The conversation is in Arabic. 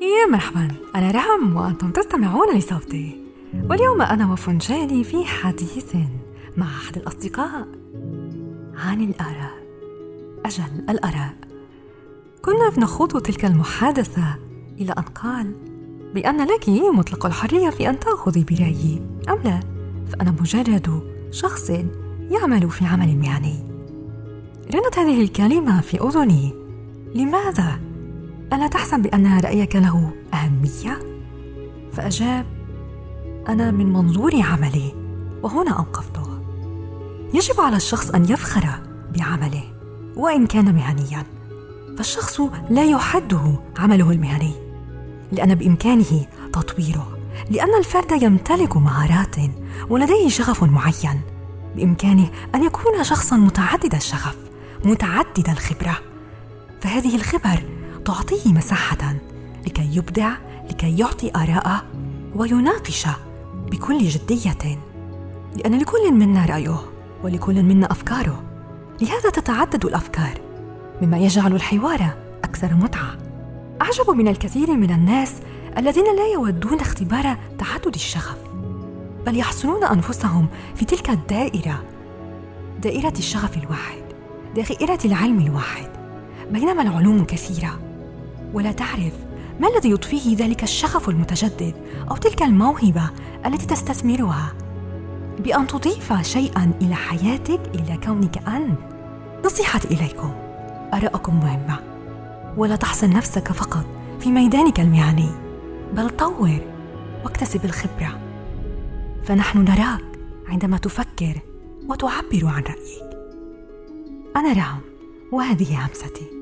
يا مرحبا أنا رهم وأنتم تستمعون لصوتي. واليوم أنا وفنجاني في حديث مع أحد الأصدقاء عن الآراء. أجل الآراء. كنا بنخوض تلك المحادثة إلى أن قال بأن لك مطلق الحرية في أن تأخذي برأيي أم لا؟ فأنا مجرد شخص يعمل في عمل مهني. رنت هذه الكلمة في أذني. لماذا؟ ألا تحسب بأن رأيك له أهمية؟ فأجاب أنا من منظور عملي وهنا أوقفته يجب على الشخص أن يفخر بعمله وإن كان مهنيا. فالشخص لا يحده عمله المهني لأن بإمكانه تطويره لأن الفرد يمتلك مهارات ولديه شغف معين. بإمكانه أن يكون شخصا متعدد الشغف متعدد الخبرة. فهذه الخبر تعطيه مساحة لكي يبدع لكي يعطي آراءه ويناقش بكل جدية. لأن لكل منا رأيه ولكل منا أفكاره. لهذا تتعدد الأفكار مما يجعل الحوار أكثر متعة. أعجب من الكثير من الناس الذين لا يودون اختبار تعدد الشغف بل يحصرون أنفسهم في تلك الدائرة دائرة الشغف الواحد دائرة العلم الواحد بينما العلوم كثيرة. ولا تعرف ما الذي يضفيه ذلك الشغف المتجدد أو تلك الموهبة التي تستثمرها؟ بأن تضيف شيئا إلى حياتك إلى كونك أنت. نصيحتي إليكم آراءكم مهمة. ولا تحصن نفسك فقط في ميدانك المهني بل طور واكتسب الخبرة. فنحن نراك عندما تفكر وتعبر عن رأيك. أنا رام وهذه همستي.